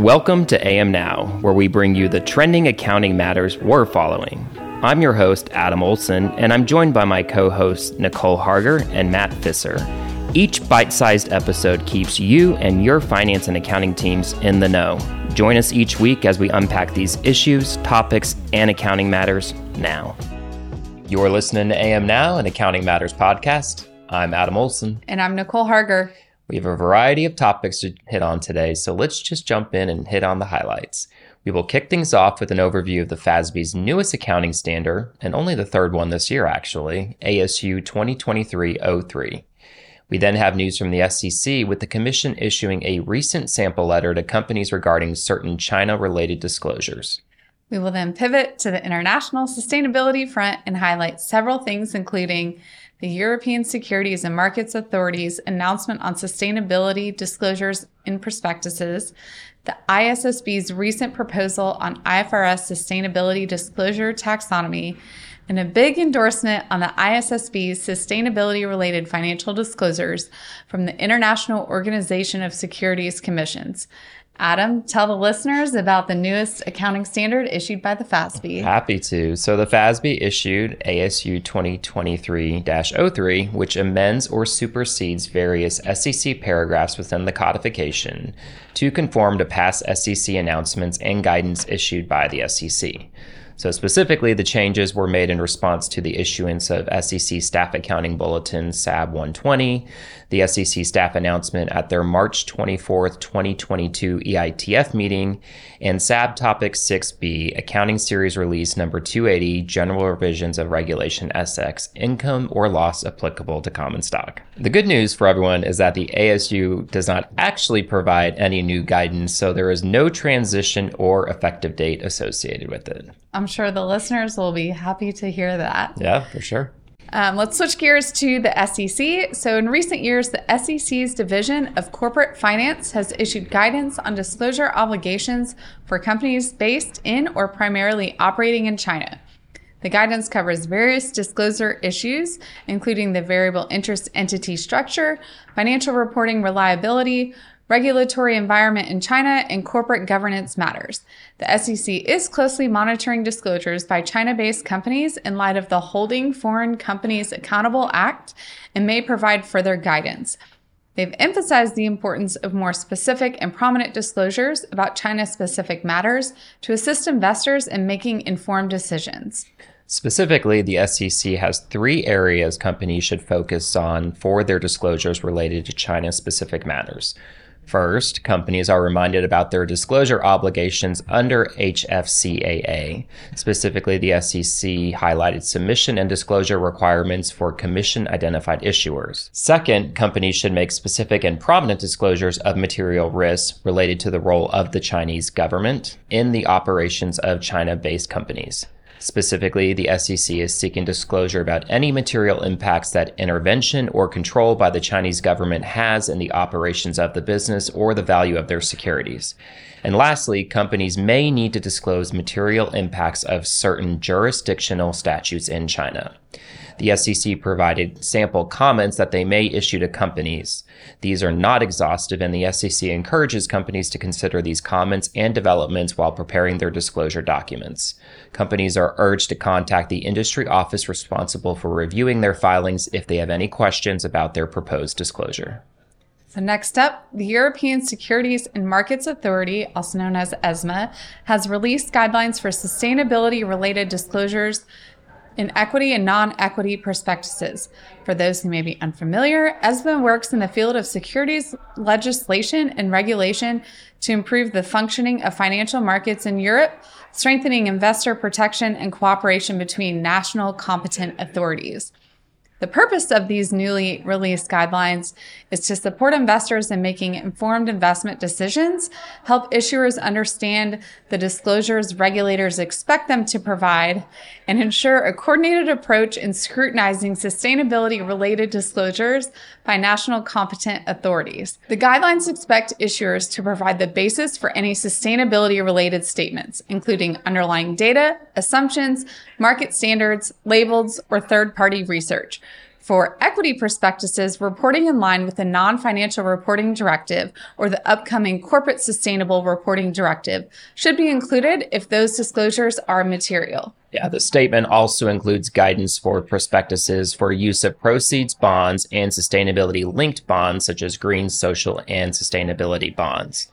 Welcome to AM Now, where we bring you the trending accounting matters we're following. I'm your host, Adam Olsen, and I'm joined by my co hosts, Nicole Harger and Matt Fisser. Each bite sized episode keeps you and your finance and accounting teams in the know. Join us each week as we unpack these issues, topics, and accounting matters now. You're listening to AM Now, an Accounting Matters podcast. I'm Adam Olsen. And I'm Nicole Harger. We have a variety of topics to hit on today, so let's just jump in and hit on the highlights. We will kick things off with an overview of the FASB's newest accounting standard, and only the third one this year, actually, ASU 2023 03. We then have news from the SEC with the Commission issuing a recent sample letter to companies regarding certain China related disclosures. We will then pivot to the international sustainability front and highlight several things, including the European Securities and Markets Authority's announcement on sustainability disclosures in prospectuses, the ISSB's recent proposal on IFRS sustainability disclosure taxonomy, and a big endorsement on the ISSB's sustainability related financial disclosures from the International Organization of Securities Commissions. Adam, tell the listeners about the newest accounting standard issued by the FASB. Happy to. So, the FASB issued ASU 2023 03, which amends or supersedes various SEC paragraphs within the codification to conform to past SEC announcements and guidance issued by the SEC. So, specifically, the changes were made in response to the issuance of SEC Staff Accounting Bulletin SAB 120, the SEC staff announcement at their March 24th, 2022 EITF meeting, and SAB Topic 6B, Accounting Series Release Number 280, General Revisions of Regulation SX, Income or Loss Applicable to Common Stock. The good news for everyone is that the ASU does not actually provide any new guidance, so there is no transition or effective date associated with it. I'm sure the listeners will be happy to hear that. Yeah, for sure. Um, let's switch gears to the SEC. So, in recent years, the SEC's Division of Corporate Finance has issued guidance on disclosure obligations for companies based in or primarily operating in China. The guidance covers various disclosure issues, including the variable interest entity structure, financial reporting reliability, regulatory environment in China, and corporate governance matters. The SEC is closely monitoring disclosures by China based companies in light of the Holding Foreign Companies Accountable Act and may provide further guidance. They've emphasized the importance of more specific and prominent disclosures about China specific matters to assist investors in making informed decisions. Specifically, the SEC has three areas companies should focus on for their disclosures related to China specific matters. First, companies are reminded about their disclosure obligations under HFCAA. Specifically, the SEC highlighted submission and disclosure requirements for commission identified issuers. Second, companies should make specific and prominent disclosures of material risks related to the role of the Chinese government in the operations of China based companies. Specifically, the SEC is seeking disclosure about any material impacts that intervention or control by the Chinese government has in the operations of the business or the value of their securities. And lastly, companies may need to disclose material impacts of certain jurisdictional statutes in China. The SEC provided sample comments that they may issue to companies. These are not exhaustive, and the SEC encourages companies to consider these comments and developments while preparing their disclosure documents. Companies are urged to contact the industry office responsible for reviewing their filings if they have any questions about their proposed disclosure. So, next up, the European Securities and Markets Authority, also known as ESMA, has released guidelines for sustainability related disclosures in equity and non equity prospectuses. For those who may be unfamiliar, ESMA works in the field of securities legislation and regulation to improve the functioning of financial markets in Europe, strengthening investor protection and cooperation between national competent authorities. The purpose of these newly released guidelines is to support investors in making informed investment decisions, help issuers understand the disclosures regulators expect them to provide, and ensure a coordinated approach in scrutinizing sustainability related disclosures by national competent authorities. The guidelines expect issuers to provide the basis for any sustainability related statements, including underlying data, assumptions, market standards, labels, or third party research For equity prospectuses, reporting in line with the non financial reporting directive or the upcoming corporate sustainable reporting directive should be included if those disclosures are material. Yeah, the statement also includes guidance for prospectuses for use of proceeds bonds and sustainability linked bonds, such as green, social, and sustainability bonds.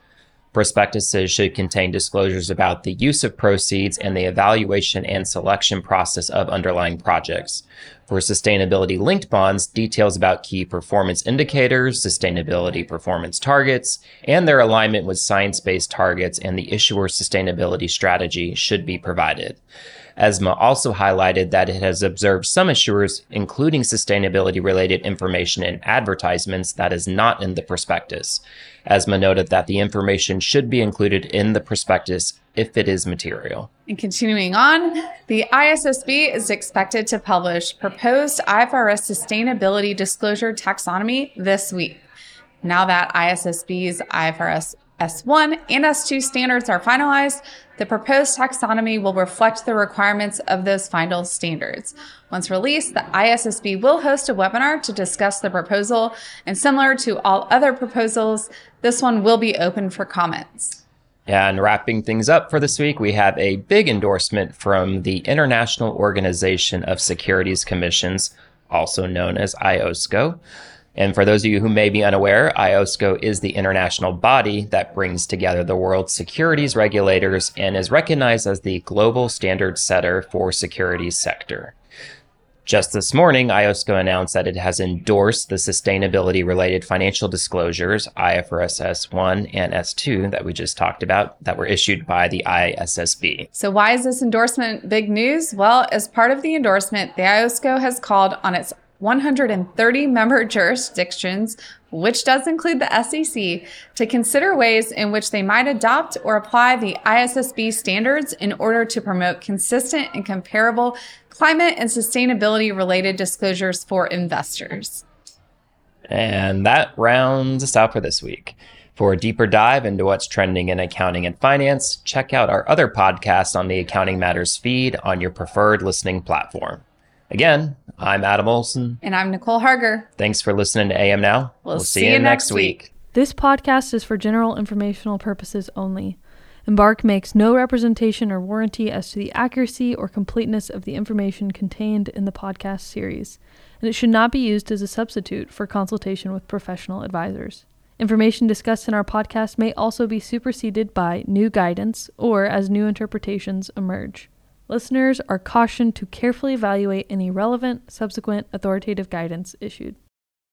Prospectuses should contain disclosures about the use of proceeds and the evaluation and selection process of underlying projects. For sustainability linked bonds, details about key performance indicators, sustainability performance targets, and their alignment with science based targets and the issuer sustainability strategy should be provided. ESMA also highlighted that it has observed some issuers including sustainability related information in advertisements that is not in the prospectus. ESMA noted that the information should be included in the prospectus if it is material. And continuing on, the ISSB is expected to publish proposed IFRS sustainability disclosure taxonomy this week. Now that ISSB's IFRS S1 and S2 standards are finalized, the proposed taxonomy will reflect the requirements of those final standards. Once released, the ISSB will host a webinar to discuss the proposal, and similar to all other proposals, this one will be open for comments. And wrapping things up for this week, we have a big endorsement from the International Organization of Securities Commissions, also known as IOSCO. And for those of you who may be unaware, IOSCO is the international body that brings together the world's securities regulators and is recognized as the global standard setter for securities sector. Just this morning, IOSCO announced that it has endorsed the sustainability related financial disclosures, IFRS S1 and S2, that we just talked about, that were issued by the ISSB. So, why is this endorsement big news? Well, as part of the endorsement, the IOSCO has called on its 130 member jurisdictions, which does include the SEC, to consider ways in which they might adopt or apply the ISSB standards in order to promote consistent and comparable climate and sustainability related disclosures for investors. And that rounds us out for this week. For a deeper dive into what's trending in accounting and finance, check out our other podcast on the Accounting Matters feed on your preferred listening platform. Again, I'm Adam Olsen. And I'm Nicole Harger. Thanks for listening to AM Now. We'll, we'll see, see, you next week. week. This podcast is for general informational purposes only. Embark makes no representation or warranty as to the accuracy or completeness of the information contained in the podcast series, and it should not be used as a substitute for consultation with professional advisors. Information discussed in our podcast may also be superseded by new guidance or as new interpretations emerge. Listeners are cautioned to carefully evaluate any relevant, subsequent authoritative guidance issued.